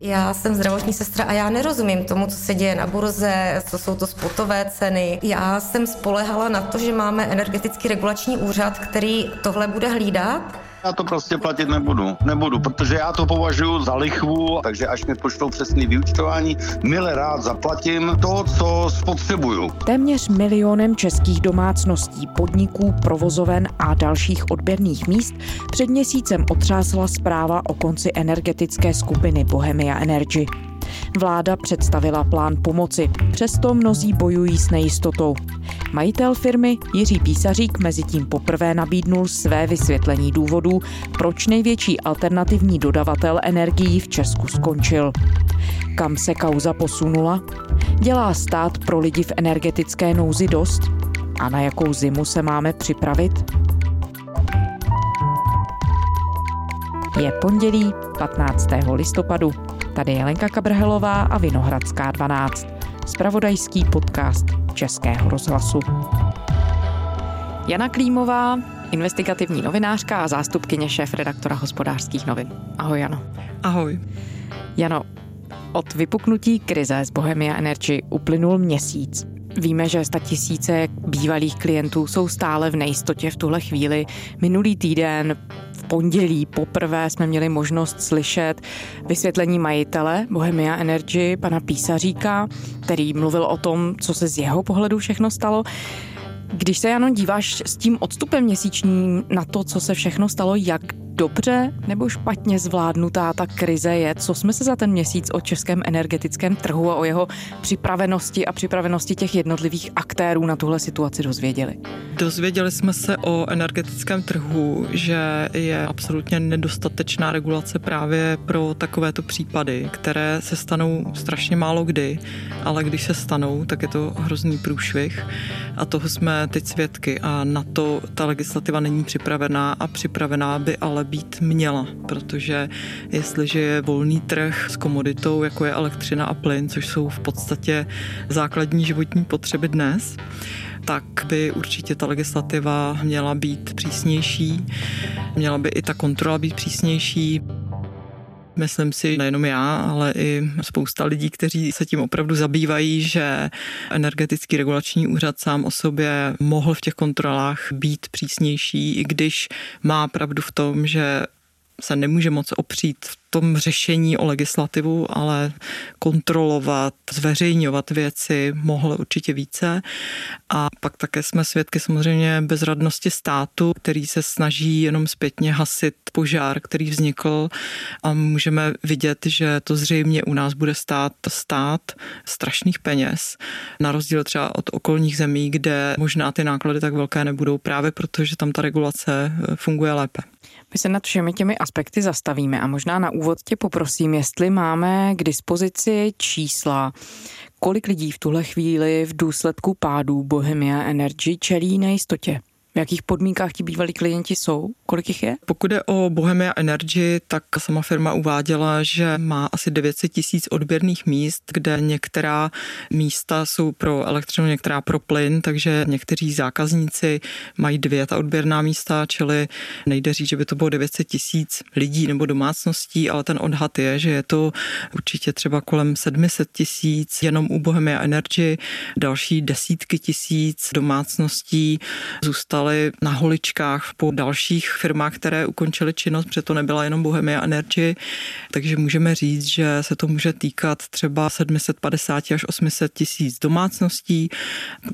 Já jsem zdravotní sestra a já nerozumím tomu, co se děje na burze, co jsou to spotové ceny. Já jsem spolehala na to, že máme energetický regulační úřad, který tohle bude hlídat já to prostě platit nebudu. Nebudu, protože já to považuji za lichvu, takže až mi pošlou přesný vyučtování, mile rád zaplatím to, co spotřebuju. Téměř milionem českých domácností, podniků, provozoven a dalších odběrných míst před měsícem otřásla zpráva o konci energetické skupiny Bohemia Energy. Vláda představila plán pomoci, přesto mnozí bojují s nejistotou. Majitel firmy Jiří Písařík mezi tím poprvé nabídnul své vysvětlení důvodů, proč největší alternativní dodavatel energií v Česku skončil. Kam se kauza posunula? Dělá stát pro lidi v energetické nouzi dost? A na jakou zimu se máme připravit? Je pondělí 15. listopadu. Tady je Lenka Kabrhelová a Vinohradská 12. Spravodajský podcast Českého rozhlasu. Jana Klímová, investigativní novinářka a zástupkyně šéf redaktora hospodářských novin. Ahoj Jano. Ahoj. Jano, od vypuknutí krize z Bohemia Energy uplynul měsíc. Víme, že sta tisíce bývalých klientů jsou stále v nejistotě v tuhle chvíli. Minulý týden pondělí poprvé jsme měli možnost slyšet vysvětlení majitele Bohemia Energy, pana Písaříka, který mluvil o tom, co se z jeho pohledu všechno stalo. Když se, Jano, díváš s tím odstupem měsíčním na to, co se všechno stalo, jak dobře nebo špatně zvládnutá ta krize je? Co jsme se za ten měsíc o českém energetickém trhu a o jeho připravenosti a připravenosti těch jednotlivých aktérů na tuhle situaci dozvěděli? Dozvěděli jsme se o energetickém trhu, že je absolutně nedostatečná regulace právě pro takovéto případy, které se stanou strašně málo kdy, ale když se stanou, tak je to hrozný průšvih a toho jsme teď svědky a na to ta legislativa není připravená a připravená by ale být měla, protože jestliže je volný trh s komoditou, jako je elektřina a plyn, což jsou v podstatě základní životní potřeby dnes, tak by určitě ta legislativa měla být přísnější, měla by i ta kontrola být přísnější. Myslím si, nejenom já, ale i spousta lidí, kteří se tím opravdu zabývají, že energetický regulační úřad sám o sobě mohl v těch kontrolách být přísnější, i když má pravdu v tom, že se nemůže moc opřít v tom řešení o legislativu, ale kontrolovat, zveřejňovat věci mohl určitě více. A pak také jsme svědky samozřejmě bezradnosti státu, který se snaží jenom zpětně hasit požár, který vznikl a můžeme vidět, že to zřejmě u nás bude stát stát strašných peněz, na rozdíl třeba od okolních zemí, kde možná ty náklady tak velké nebudou právě proto, že tam ta regulace funguje lépe. My se nad všemi těmi aspekty zastavíme a možná na úvod tě poprosím, jestli máme k dispozici čísla, kolik lidí v tuhle chvíli v důsledku pádů Bohemia Energy čelí nejistotě v jakých podmínkách ti bývalí klienti jsou? Kolik jich je? Pokud je o Bohemia Energy, tak sama firma uváděla, že má asi 900 tisíc odběrných míst, kde některá místa jsou pro elektřinu, některá pro plyn, takže někteří zákazníci mají dvě ta odběrná místa, čili nejde říct, že by to bylo 900 tisíc lidí nebo domácností, ale ten odhad je, že je to určitě třeba kolem 700 tisíc jenom u Bohemia Energy, další desítky tisíc domácností zůstaly zůstali na holičkách po dalších firmách, které ukončily činnost, protože to nebyla jenom Bohemia Energy, takže můžeme říct, že se to může týkat třeba 750 až 800 tisíc domácností.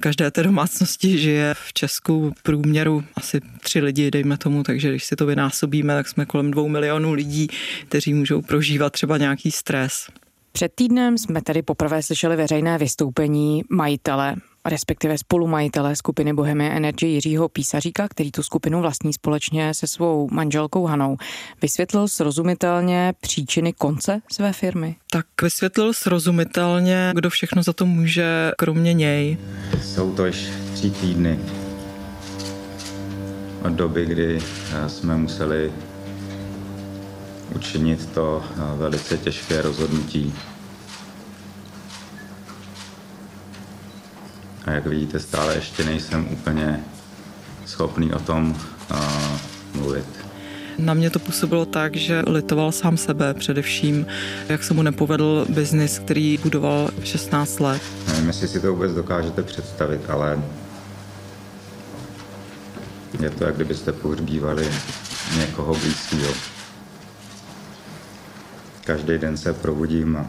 Každé té domácnosti žije v Česku v průměru asi tři lidi, dejme tomu, takže když si to vynásobíme, tak jsme kolem dvou milionů lidí, kteří můžou prožívat třeba nějaký stres. Před týdnem jsme tedy poprvé slyšeli veřejné vystoupení majitele respektive spolumajitele skupiny Bohemia Energy Jiřího Písaříka, který tu skupinu vlastní společně se svou manželkou Hanou, vysvětlil srozumitelně příčiny konce své firmy? Tak vysvětlil srozumitelně, kdo všechno za to může, kromě něj. Jsou to až tři týdny od doby, kdy eh, jsme museli učinit to eh, velice těžké rozhodnutí A jak vidíte, stále ještě nejsem úplně schopný o tom uh, mluvit. Na mě to působilo tak, že litoval sám sebe především, jak se mu nepovedl biznis, který budoval 16 let. Nevím, jestli si to vůbec dokážete představit, ale je to, jak kdybyste pohřbívali někoho blízkého. Každý den se probudím a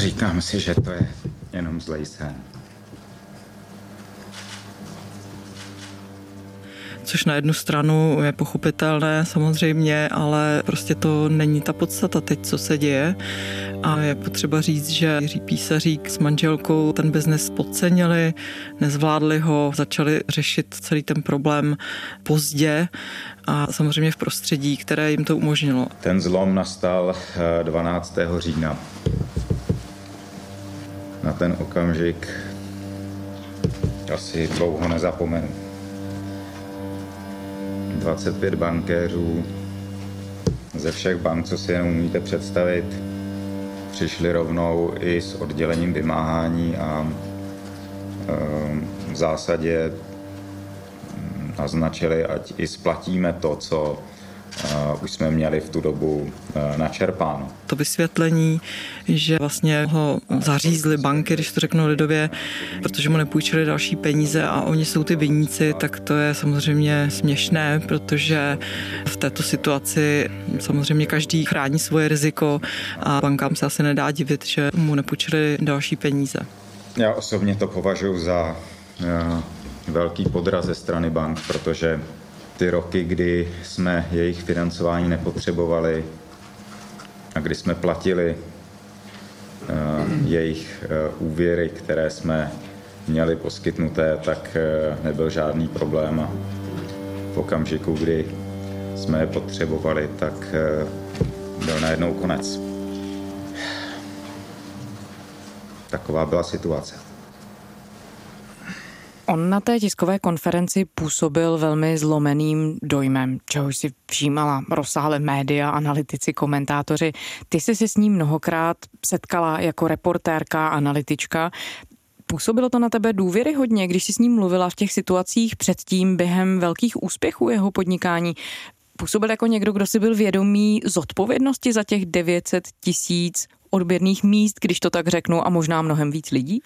říkám si, že to je jenom zlej sen. což na jednu stranu je pochopitelné samozřejmě, ale prostě to není ta podstata teď, co se děje. A je potřeba říct, že Jiří Písařík s manželkou ten biznes podcenili, nezvládli ho, začali řešit celý ten problém pozdě a samozřejmě v prostředí, které jim to umožnilo. Ten zlom nastal 12. Eh, října. Na ten okamžik asi dlouho nezapomenu. 25 bankéřů ze všech bank, co si jenom umíte představit, přišli rovnou i s oddělením vymáhání a ehm, v zásadě naznačili, ať i splatíme to, co už jsme měli v tu dobu e, načerpáno. To vysvětlení, že vlastně ho zařízly banky, když to řeknu lidově, protože mu nepůjčili další peníze a oni jsou ty viníci, tak to je samozřejmě směšné, protože v této situaci samozřejmě každý chrání svoje riziko a bankám se asi nedá divit, že mu nepůjčili další peníze. Já osobně to považuji za e, velký podraz ze strany bank, protože ty roky, kdy jsme jejich financování nepotřebovali a kdy jsme platili uh, jejich uh, úvěry, které jsme měli poskytnuté, tak uh, nebyl žádný problém a v okamžiku, kdy jsme je potřebovali, tak byl najednou konec. Taková byla situace. On na té tiskové konferenci působil velmi zlomeným dojmem, čehož si všímala rozsáhle média, analytici, komentátoři. Ty jsi se s ním mnohokrát setkala jako reportérka, analytička. Působilo to na tebe důvěryhodně, když jsi s ním mluvila v těch situacích předtím během velkých úspěchů jeho podnikání? Působil jako někdo, kdo si byl vědomý zodpovědnosti za těch 900 tisíc odběrných míst, když to tak řeknu, a možná mnohem víc lidí?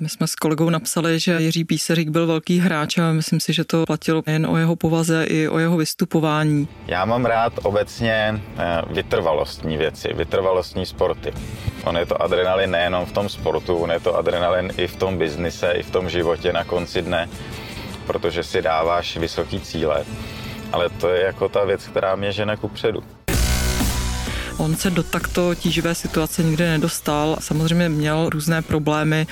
My jsme s kolegou napsali, že Jiří Píserík byl velký hráč a myslím si, že to platilo jen o jeho povaze i o jeho vystupování. Já mám rád obecně eh, vytrvalostní věci, vytrvalostní sporty. On je to adrenalin nejenom v tom sportu, on je to adrenalin i v tom biznise, i v tom životě na konci dne, protože si dáváš vysoký cíle. Ale to je jako ta věc, která mě žene ku předu. On se do takto tíživé situace nikdy nedostal. Samozřejmě měl různé problémy,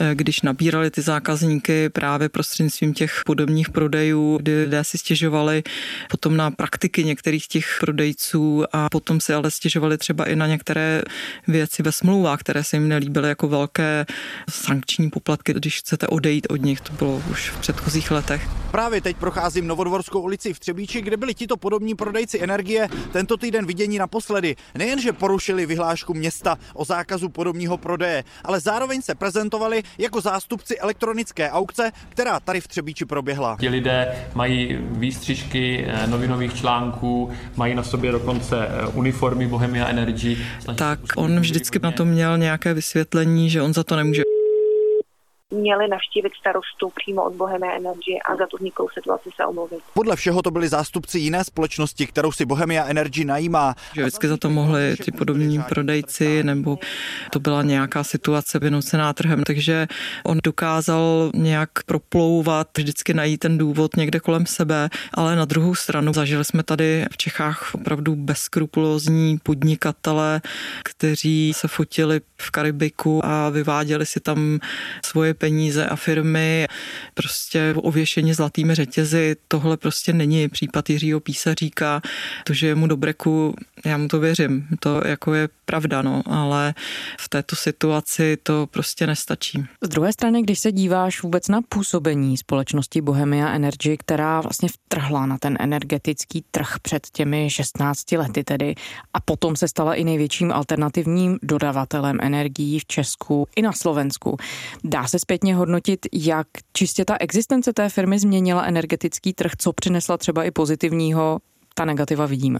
eh, když nabírali ty zákazníky právě prostřednictvím těch podobních prodejů, kdy lidé si stěžovali potom na praktiky některých těch prodejců a potom si ale stěžovali třeba i na některé věci ve smlouvách, které se jim nelíbily jako velké sankční poplatky, když chcete odejít od nich. To bylo už v předchozích letech. Právě teď procházím Novodvorskou ulici v Třebíči, kde byli tito podobní prodejci energie tento týden vidění naposledy. Nejenže porušili vyhlášku města o zákazu podobního prodeje, ale zároveň se prezentovali jako zástupci elektronické aukce, která tady v Třebíči proběhla. Ti lidé mají výstřižky eh, novinových článků, mají na sobě dokonce eh, uniformy Bohemia Energy. Tak on vždycky na to měl nějaké vysvětlení, že on za to nemůže měli navštívit starostu přímo od Bohemia Energy a za tu vzniklou situaci se omluvit. Podle všeho to byli zástupci jiné společnosti, kterou si Bohemia Energy najímá. Že vždycky za to mohli ty podobní prodejci, nebo to byla nějaká situace vynucená trhem, takže on dokázal nějak proplouvat, vždycky najít ten důvod někde kolem sebe, ale na druhou stranu zažili jsme tady v Čechách opravdu bezkrupulózní podnikatele, kteří se fotili v Karibiku a vyváděli si tam svoje peníze a firmy, prostě ověšení zlatými řetězy. Tohle prostě není případ Jiřího Písaříka. To, že je mu do breku, já mu to věřím. To jako je pravda, no, ale v této situaci to prostě nestačí. Z druhé strany, když se díváš vůbec na působení společnosti Bohemia Energy, která vlastně vtrhla na ten energetický trh před těmi 16 lety tedy a potom se stala i největším alternativním dodavatelem energií v Česku i na Slovensku. Dá se zpětně hodnotit, jak čistě ta existence té firmy změnila energetický trh, co přinesla třeba i pozitivního, ta negativa vidíme.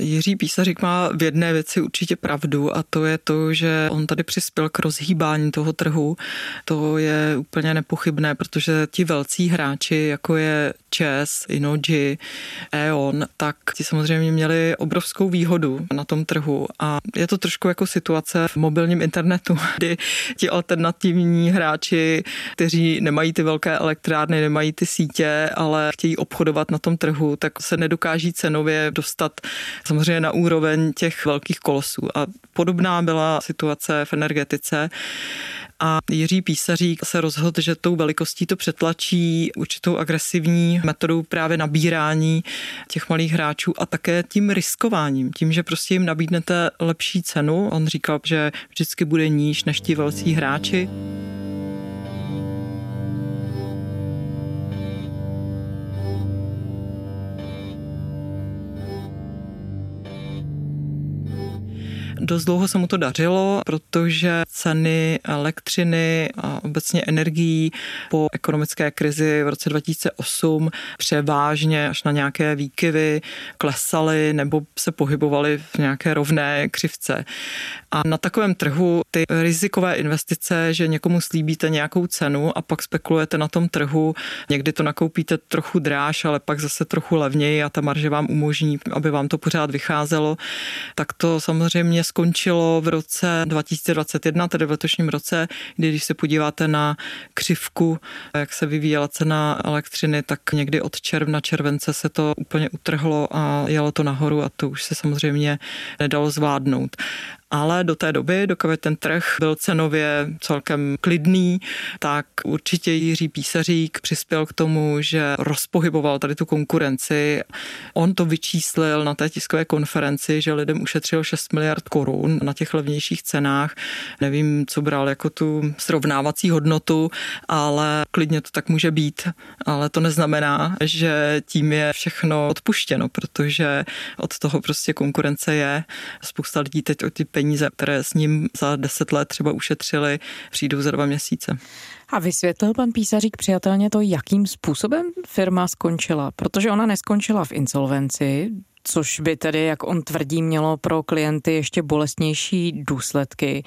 Jiří Písařík má v jedné věci určitě pravdu a to je to, že on tady přispěl k rozhýbání toho trhu. To je úplně nepochybné, protože ti velcí hráči, jako je ČES, Inoji, E.ON, tak ti samozřejmě měli obrovskou výhodu na tom trhu a je to trošku jako situace v mobilním internetu, kdy ti alternativní hráči, kteří nemají ty velké elektrárny, nemají ty sítě, ale chtějí obchodovat na tom trhu, tak se nedokáží cenově dostat samozřejmě na úroveň těch velkých kolosů. A podobná byla situace v energetice. A Jiří Písařík se rozhodl, že tou velikostí to přetlačí určitou agresivní metodou právě nabírání těch malých hráčů a také tím riskováním, tím, že prostě jim nabídnete lepší cenu. On říkal, že vždycky bude níž než ti velcí hráči. Dost dlouho se mu to dařilo, protože ceny elektřiny a obecně energií po ekonomické krizi v roce 2008 převážně až na nějaké výkyvy klesaly nebo se pohybovaly v nějaké rovné křivce. A na takovém trhu ty rizikové investice, že někomu slíbíte nějakou cenu a pak spekulujete na tom trhu, někdy to nakoupíte trochu dráž, ale pak zase trochu levněji a ta marže vám umožní, aby vám to pořád vycházelo, tak to samozřejmě skončilo v roce 2021, tedy v letošním roce, kdy když se podíváte na křivku, jak se vyvíjela cena elektřiny, tak někdy od června, července se to úplně utrhlo a jelo to nahoru a to už se samozřejmě nedalo zvládnout ale do té doby, dokud ten trh byl cenově celkem klidný, tak určitě Jiří Písařík přispěl k tomu, že rozpohyboval tady tu konkurenci. On to vyčíslil na té tiskové konferenci, že lidem ušetřil 6 miliard korun na těch levnějších cenách. Nevím, co bral jako tu srovnávací hodnotu, ale klidně to tak může být. Ale to neznamená, že tím je všechno odpuštěno, protože od toho prostě konkurence je. Spousta lidí teď o ty peníze, které s ním za deset let třeba ušetřili, přijdou za dva měsíce. A vysvětlil pan Písařík přijatelně to, jakým způsobem firma skončila, protože ona neskončila v insolvenci, což by tedy, jak on tvrdí, mělo pro klienty ještě bolestnější důsledky.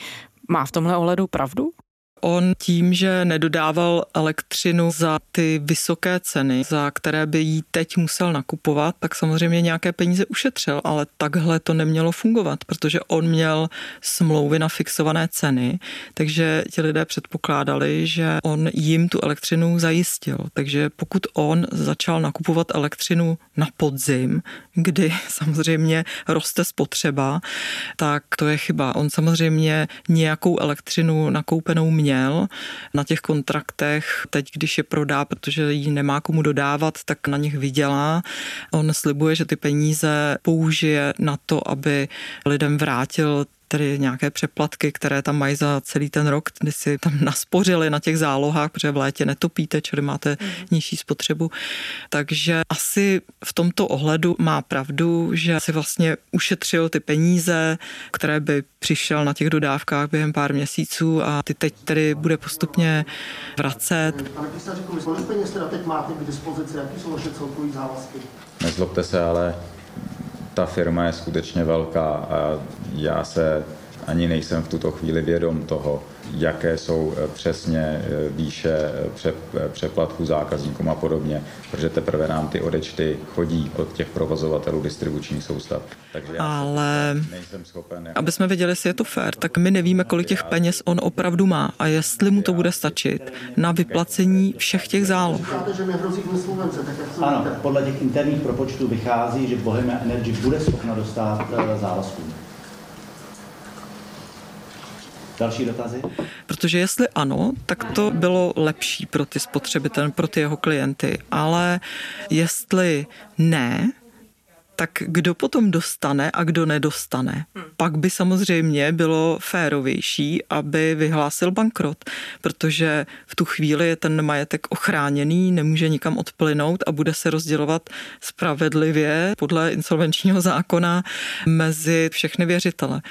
Má v tomhle ohledu pravdu? On tím, že nedodával elektřinu za ty vysoké ceny, za které by jí teď musel nakupovat, tak samozřejmě nějaké peníze ušetřil, ale takhle to nemělo fungovat, protože on měl smlouvy na fixované ceny, takže ti lidé předpokládali, že on jim tu elektřinu zajistil. Takže pokud on začal nakupovat elektřinu na podzim, kdy samozřejmě roste spotřeba, tak to je chyba. On samozřejmě nějakou elektřinu nakoupenou měl měl na těch kontraktech. Teď, když je prodá, protože ji nemá komu dodávat, tak na nich vydělá. On slibuje, že ty peníze použije na to, aby lidem vrátil tedy nějaké přeplatky, které tam mají za celý ten rok, kdy si tam naspořili na těch zálohách, protože v létě netopíte, čili máte mm. nižší spotřebu. Takže asi v tomto ohledu má pravdu, že si vlastně ušetřil ty peníze, které by přišel na těch dodávkách během pár měsíců a ty teď tedy bude postupně vracet. Pane Písaříku, kolik peněz teda teď máte k dispozici, jaký jsou vaše celkové závazky? Nezlobte se, ale ta firma je skutečně velká a já se ani nejsem v tuto chvíli vědom toho, jaké jsou eh, přesně eh, výše eh, přeplatků zákazníkům a podobně, protože teprve nám ty odečty chodí od těch provozovatelů distribučních soustav. Takže Ale nejsem schopen... Jako... Aby jsme věděli, jestli je to fér, tak my nevíme, kolik těch peněz on opravdu má a jestli mu to bude stačit na vyplacení všech těch záloh. Ano, podle těch interních propočtů vychází, že Bohemia Energy bude schopna dostat závazkům. Další dotazy? Protože jestli ano, tak to bylo lepší pro ty spotřebitele, pro ty jeho klienty, ale jestli ne, tak kdo potom dostane a kdo nedostane? Hmm. Pak by samozřejmě bylo férovější, aby vyhlásil bankrot, protože v tu chvíli je ten majetek ochráněný, nemůže nikam odplynout a bude se rozdělovat spravedlivě podle insolvenčního zákona mezi všechny věřitele.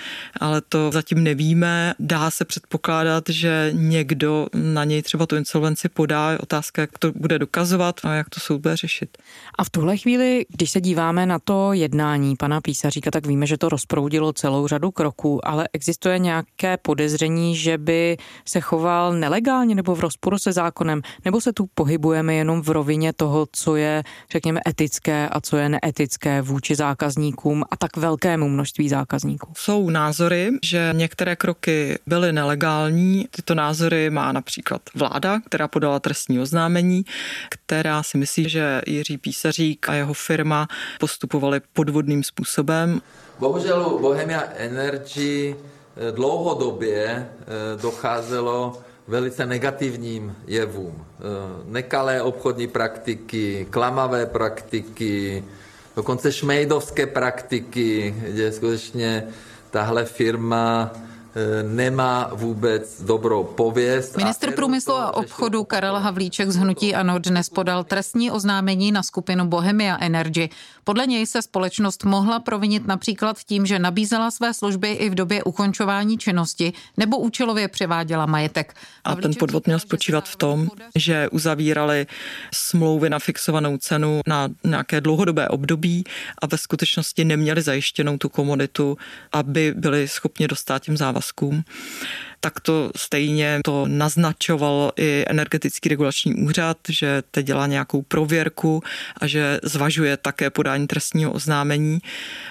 Ale to zatím nevíme. Dá se předpokládat, že někdo na něj třeba tu insolvenci podá. Je otázka, jak to bude dokazovat a jak to soud bude řešit. A v tuhle chvíli, když se díváme na to jednání pana Písaříka, tak víme, že to rozproudilo celou řadu kroků, ale existuje nějaké podezření, že by se choval nelegálně nebo v rozporu se zákonem, nebo se tu pohybujeme jenom v rovině toho, co je, řekněme, etické a co je neetické vůči zákazníkům a tak velkému množství zákazníků? Jsou názory, že některé kroky byly nelegální. Tyto názory má například vláda, která podala trestní oznámení, která si myslí, že Jiří Písařík a jeho firma postupovali podvodným způsobem. Bohužel Bohemia Energy eh, dlouhodobě eh, docházelo velice negativním jevům. Eh, nekalé obchodní praktiky, klamavé praktiky, dokonce šmejdovské praktiky, kde skutečně tahle firma nemá vůbec dobrou pověst. Minister průmyslu a obchodu Karel Havlíček z Hnutí Ano dnes podal trestní oznámení na skupinu Bohemia Energy. Podle něj se společnost mohla provinit například tím, že nabízela své služby i v době ukončování činnosti nebo účelově převáděla majetek. A ten podvod měl spočívat v tom, že uzavírali smlouvy na fixovanou cenu na nějaké dlouhodobé období a ve skutečnosti neměli zajištěnou tu komoditu, aby byli schopni dostat těm závazkům závazkům tak to stejně to naznačoval i energetický regulační úřad, že teď dělá nějakou prověrku a že zvažuje také podání trestního oznámení.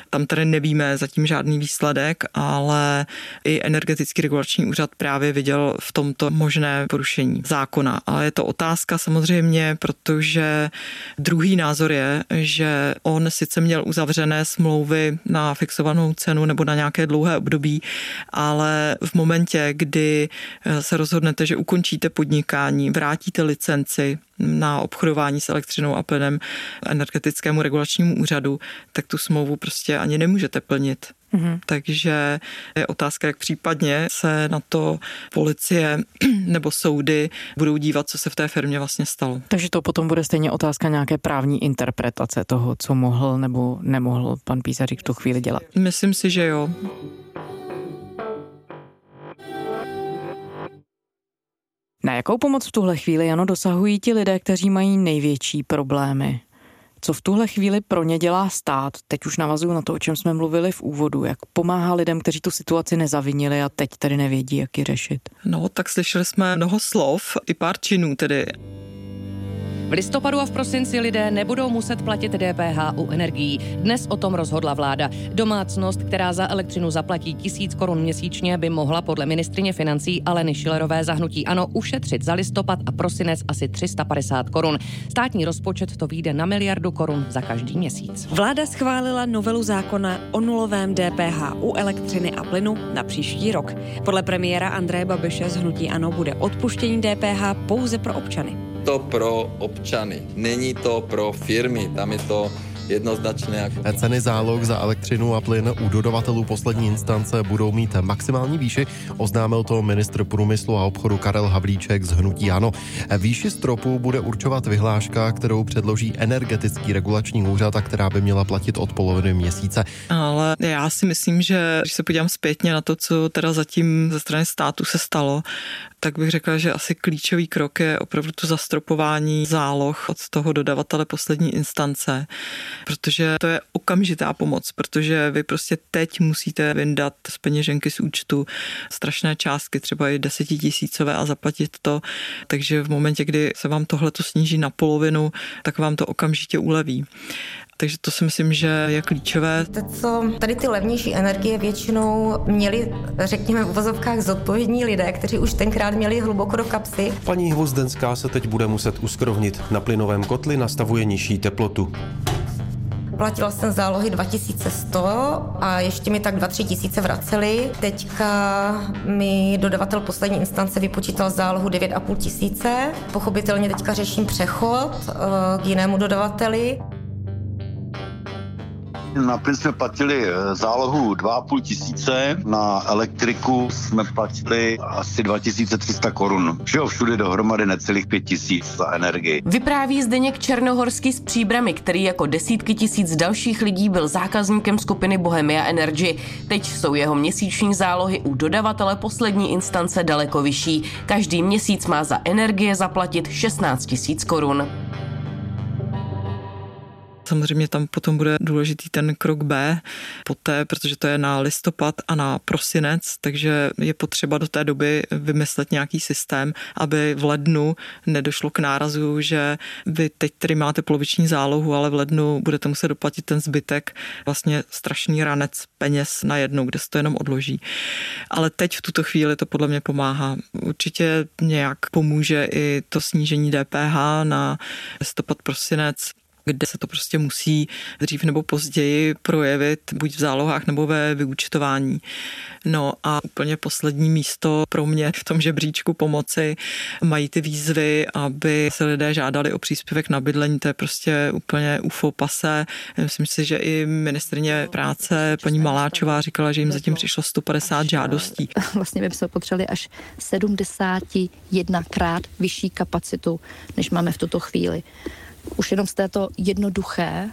Tam tedy nevíme zatím žádný výsledek, ale i energetický regulační úřad právě viděl v tomto možné porušení zákona. Ale je to otázka samozřejmě, protože druhý názor je, že on sice měl uzavřené smlouvy na fixovanou cenu nebo na nějaké dlouhé období, ale v momentě, kdy eh, se rozhodnete, že ukončíte podnikání, vrátíte licenci na obchodování s elektřinou a plynem energetickému regulačnímu úřadu, tak tu smlouvu prostě ani nemůžete plnit. Mm-hmm. Takže je otázka, jak případně se na to policie nebo soudy budou dívat, co se v té firmě vlastně stalo. Takže to potom bude stejně otázka nějaké právní interpretace toho, co mohl nebo nemohl pan Písařík v tu chvíli dělat. Myslím si, že jo. Na jakou pomoc v tuhle chvíli, Jano, dosahují ti lidé, kteří mají největší problémy? Co v tuhle chvíli pro ně dělá stát? Teď už navazuju na to, o čem jsme mluvili v úvodu. Jak pomáhá lidem, kteří tu situaci nezavinili a teď tedy nevědí, jak ji řešit? No, tak slyšeli jsme mnoho slov i pár činů tedy. V listopadu a v prosinci lidé nebudou muset platit DPH u energií. Dnes o tom rozhodla vláda. Domácnost, která za elektřinu zaplatí tisíc korun měsíčně, by mohla podle ministrině financí Aleny Šilerové zahnutí ano ušetřit za listopad a prosinec asi 350 korun. Státní rozpočet to vyjde na miliardu korun za každý měsíc. Vláda schválila novelu zákona o nulovém DPH u elektřiny a plynu na příští rok. Podle premiéra Andreje Babiše z hnutí ano bude odpuštění DPH pouze pro občany to pro občany, není to pro firmy, tam je to jednoznačně jako... Ceny záloh za elektřinu a plyn u dodavatelů poslední instance budou mít maximální výši, oznámil to ministr průmyslu a obchodu Karel Havlíček z Hnutí Ano. Výši stropu bude určovat vyhláška, kterou předloží energetický regulační úřad a která by měla platit od poloviny měsíce. Ale já si myslím, že když se podívám zpětně na to, co teda zatím ze strany státu se stalo, tak bych řekla, že asi klíčový krok je opravdu to zastropování záloh od toho dodavatele poslední instance, protože to je okamžitá pomoc, protože vy prostě teď musíte vyndat z peněženky z účtu strašné částky, třeba i desetitisícové a zaplatit to, takže v momentě, kdy se vám tohle to sníží na polovinu, tak vám to okamžitě uleví. Takže to si myslím, že je klíčové. To, co tady ty levnější energie většinou měli, řekněme v uvozovkách, zodpovědní lidé, kteří už tenkrát měli hluboko do kapsy. Paní Hvozdenská se teď bude muset uskrovnit. Na plynovém kotli nastavuje nižší teplotu. Platila jsem zálohy 2100 a ještě mi tak 2-3 tisíce vraceli. Teďka mi dodavatel poslední instance vypočítal zálohu 9,5 tisíce. Pochopitelně teďka řeším přechod eh, k jinému dodavateli. Na plyn jsme platili eh, zálohu 2,5 tisíce, na elektriku jsme platili asi 2300 korun. Všeho všude dohromady necelých 5 tisíc za energii. Vypráví Zdeněk Černohorský s příbramy, který jako desítky tisíc dalších lidí byl zákazníkem skupiny Bohemia Energy. Teď jsou jeho měsíční zálohy u dodavatele poslední instance daleko vyšší. Každý měsíc má za energie zaplatit 16 tisíc korun. Samozřejmě tam potom bude důležitý ten krok B poté, protože to je na listopad a na prosinec, takže je potřeba do té doby vymyslet nějaký systém, aby v lednu nedošlo k nárazu, že vy teď tedy máte poloviční zálohu, ale v lednu budete muset doplatit ten zbytek, vlastně strašný ranec peněz na jednou, kde se to jenom odloží. Ale teď v tuto chvíli to podle mě pomáhá. Určitě nějak pomůže i to snížení DPH na listopad, prosinec, kde se to prostě musí dřív nebo později projevit, buď v zálohách nebo ve vyučtování. No a úplně poslední místo pro mě v tom žebříčku pomoci mají ty výzvy, aby se lidé žádali o příspěvek na bydlení, to je prostě úplně UFO pase. Myslím si, že i ministrně práce paní Maláčová říkala, že jim zatím přišlo 150 žádostí. Vlastně by se potřebovali až 71 krát vyšší kapacitu, než máme v tuto chvíli už jenom z této jednoduché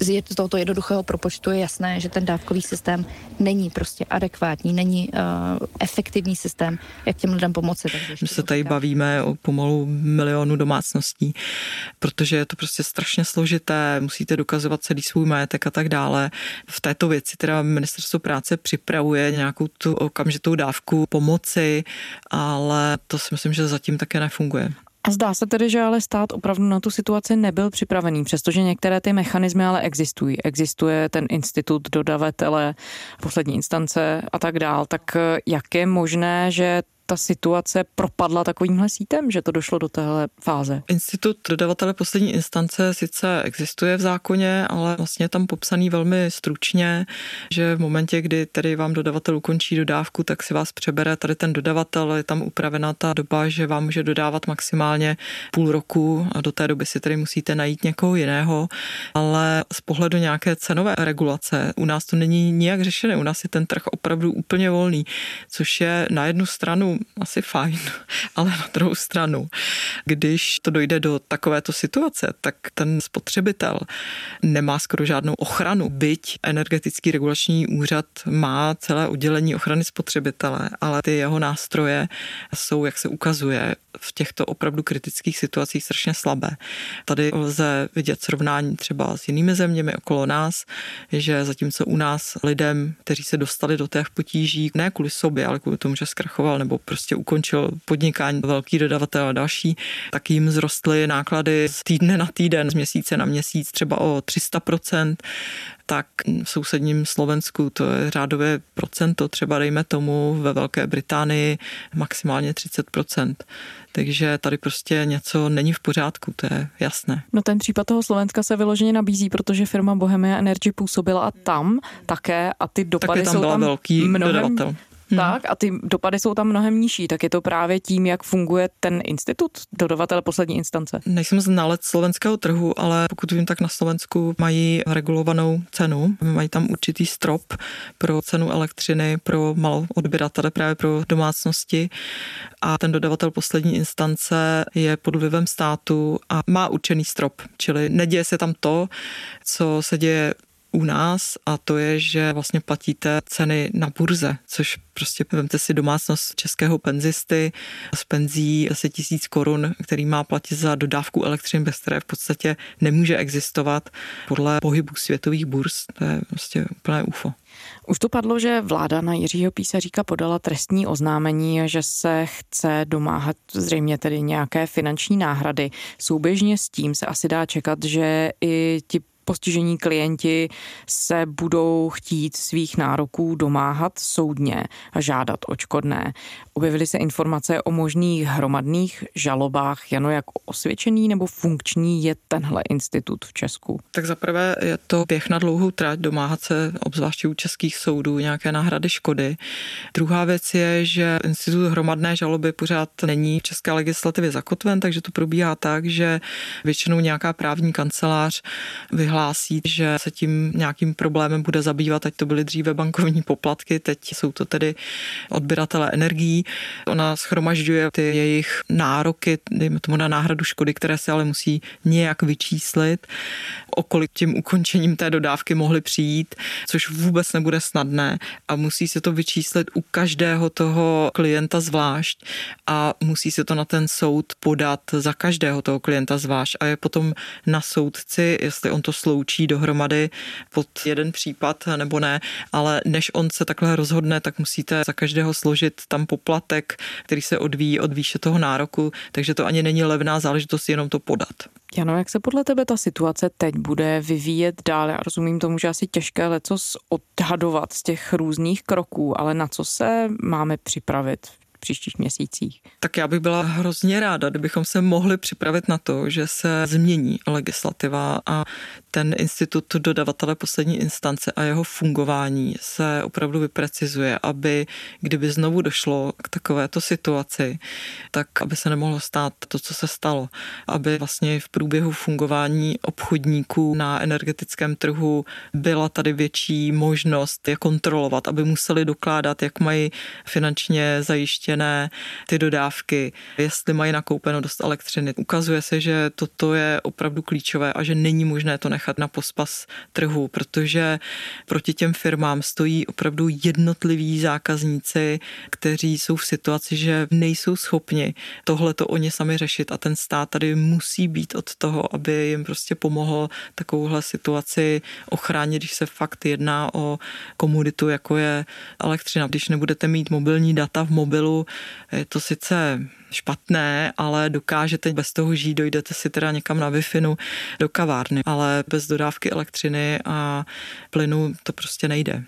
z tohoto jednoduchého propočtu je jasné, že ten dávkový systém není prostě adekvátní, není uh, efektivní systém, jak těm lidem pomoci. Takže My se tady bavíme o pomalu milionu domácností, protože je to prostě strašně složité, musíte dokazovat celý svůj majetek a tak dále. V této věci teda ministerstvo práce připravuje nějakou tu okamžitou dávku pomoci, ale to si myslím, že zatím také nefunguje. A zdá se tedy, že ale stát opravdu na tu situaci nebyl připravený, přestože některé ty mechanismy ale existují. Existuje ten institut dodavatele, poslední instance a tak dál. Tak jak je možné, že ta situace propadla takovýmhle sítem, že to došlo do téhle fáze? Institut dodavatele poslední instance sice existuje v zákoně, ale vlastně je tam popsaný velmi stručně, že v momentě, kdy tedy vám dodavatel ukončí dodávku, tak si vás přebere tady ten dodavatel, je tam upravena ta doba, že vám může dodávat maximálně půl roku a do té doby si tedy musíte najít někoho jiného, ale z pohledu nějaké cenové regulace u nás to není nijak řešené, u nás je ten trh opravdu úplně volný, což je na jednu stranu asi fajn, ale na druhou stranu, když to dojde do takovéto situace, tak ten spotřebitel nemá skoro žádnou ochranu. Byť energetický regulační úřad má celé oddělení ochrany spotřebitele, ale ty jeho nástroje jsou, jak se ukazuje, v těchto opravdu kritických situacích strašně slabé. Tady lze vidět srovnání třeba s jinými zeměmi okolo nás, že zatímco u nás lidem, kteří se dostali do těch potíží, ne kvůli sobě, ale kvůli tomu, že zkrachoval nebo prostě ukončil podnikání velký dodavatel a další, tak jim zrostly náklady z týdne na týden, z měsíce na měsíc třeba o 300%, tak v sousedním Slovensku to je řádové procento, třeba dejme tomu ve Velké Británii maximálně 30%. Takže tady prostě něco není v pořádku, to je jasné. No ten případ toho Slovenska se vyloženě nabízí, protože firma Bohemia Energy působila a tam také a ty dopady tam jsou byla tam velký mnohem, dodavatel. Hmm. Tak a ty dopady jsou tam mnohem nižší, tak je to právě tím, jak funguje ten institut, dodavatel poslední instance. Nejsem znalec slovenského trhu, ale pokud vím, tak na Slovensku mají regulovanou cenu, mají tam určitý strop pro cenu elektřiny pro malou odběratele, právě pro domácnosti a ten dodavatel poslední instance je pod vlivem státu a má určený strop, čili neděje se tam to, co se děje u nás a to je, že vlastně platíte ceny na burze, což prostě vemte si domácnost českého penzisty s penzí asi tisíc korun, který má platit za dodávku elektřiny, bez které v podstatě nemůže existovat podle pohybu světových burz. To je prostě úplné UFO. Už to padlo, že vláda na Jiřího Písaříka podala trestní oznámení, že se chce domáhat zřejmě tedy nějaké finanční náhrady. Souběžně s tím se asi dá čekat, že i ti postižení klienti se budou chtít svých nároků domáhat soudně a žádat očkodné. Objevily se informace o možných hromadných žalobách. Jano, jak osvědčený nebo funkční je tenhle institut v Česku? Tak zaprvé je to běh na dlouhou trať, domáhat se obzvláště u českých soudů nějaké náhrady škody. Druhá věc je, že institut hromadné žaloby pořád není v české legislativě zakotven, takže to probíhá tak, že většinou nějaká právní kancelář vyhlásí hlásí, že se tím nějakým problémem bude zabývat, ať to byly dříve bankovní poplatky, teď jsou to tedy odběratele energií. Ona schromažďuje ty jejich nároky, dejme tomu na náhradu škody, které se ale musí nějak vyčíslit, okolik tím ukončením té dodávky mohly přijít, což vůbec nebude snadné a musí se to vyčíslit u každého toho klienta zvlášť a musí se to na ten soud podat za každého toho klienta zvlášť a je potom na soudci, jestli on to sloučí dohromady pod jeden případ nebo ne, ale než on se takhle rozhodne, tak musíte za každého složit tam poplatek, který se odvíjí od výše toho nároku, takže to ani není levná záležitost jenom to podat. Jano, jak se podle tebe ta situace teď bude vyvíjet dál? Já rozumím tomu, že asi těžké lecos odhadovat z těch různých kroků, ale na co se máme připravit příštích měsících. Tak já bych byla hrozně ráda, kdybychom se mohli připravit na to, že se změní legislativa a ten institut dodavatele poslední instance a jeho fungování se opravdu vyprecizuje, aby kdyby znovu došlo k takovéto situaci, tak aby se nemohlo stát to, co se stalo. Aby vlastně v průběhu fungování obchodníků na energetickém trhu byla tady větší možnost je kontrolovat, aby museli dokládat, jak mají finančně zajištěné ty dodávky, jestli mají nakoupeno dost elektřiny. Ukazuje se, že toto je opravdu klíčové a že není možné to nechat na pospas trhu, protože proti těm firmám stojí opravdu jednotliví zákazníci, kteří jsou v situaci, že nejsou schopni tohle to oni sami řešit a ten stát tady musí být od toho, aby jim prostě pomohl takovouhle situaci ochránit, když se fakt jedná o komunitu, jako je elektřina. Když nebudete mít mobilní data v mobilu, je to sice špatné, ale dokážete bez toho žít, dojdete si teda někam na wi do kavárny, ale bez dodávky elektřiny a plynu to prostě nejde.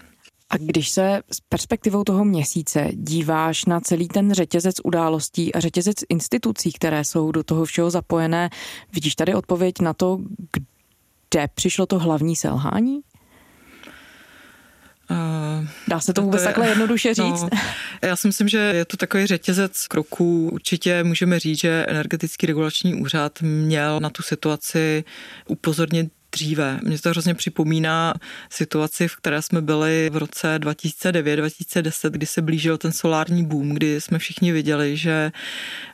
A když se s perspektivou toho měsíce díváš na celý ten řetězec událostí a řetězec institucí, které jsou do toho všeho zapojené, vidíš tady odpověď na to, kde přišlo to hlavní selhání? Dá se to vůbec to je, takhle jednoduše no, říct? No, já si myslím, že je to takový řetězec kroků. Určitě můžeme říct, že energetický regulační úřad měl na tu situaci upozornit dříve. Mně to hrozně připomíná situaci, v které jsme byli v roce 2009-2010, kdy se blížil ten solární boom, kdy jsme všichni viděli, že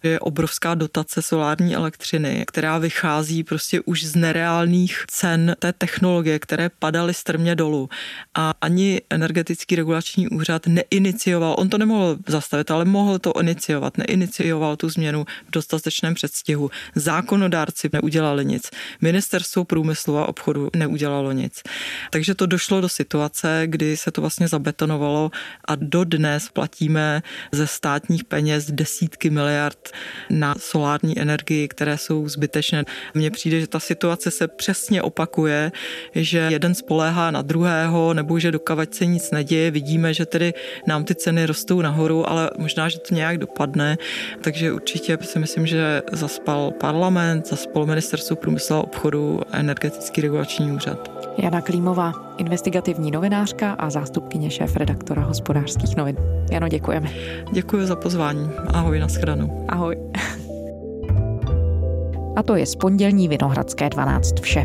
je obrovská dotace solární elektřiny, která vychází prostě už z nereálných cen té technologie, které padaly strmě dolů. A ani energetický regulační úřad neinicioval, on to nemohl zastavit, ale mohl to iniciovat, neinicioval tu změnu v dostatečném předstihu. Zákonodárci neudělali nic. Ministerstvo průmyslu a obchodu neudělalo nic. Takže to došlo do situace, kdy se to vlastně zabetonovalo a dodnes platíme ze státních peněz desítky miliard na solární energii, které jsou zbytečné. Mně přijde, že ta situace se přesně opakuje, že jeden spoléhá na druhého, nebo že dokavať se nic neděje. Vidíme, že tedy nám ty ceny rostou nahoru, ale možná, že to nějak dopadne. Takže určitě si myslím, že zaspal parlament, zaspal ministerstvo průmyslu a obchodu a energetický regulační úřad. Jana Klímová, investigativní novinářka a zástupkyně šéf redaktora hospodářských novin. Jano, děkujeme. Děkuji za pozvání. Ahoj, nashledanou. Ahoj. A to je z pondělní Vinohradské 12 vše.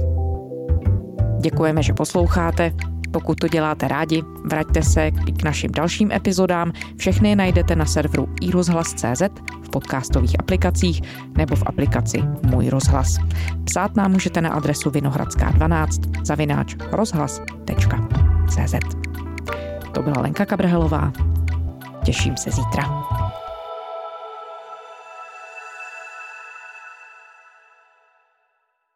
Děkujeme, že posloucháte. Pokud to děláte rádi, vraťte se k našim dalším epizodám. Všechny najdete na serveru iRozhlas.cz, v podcastových aplikacích nebo v aplikaci Můj rozhlas. Psát nám můžete na adresu vinohradská12 zavináč rozhlas.cz To byla Lenka Kabrhelová. Těším se zítra.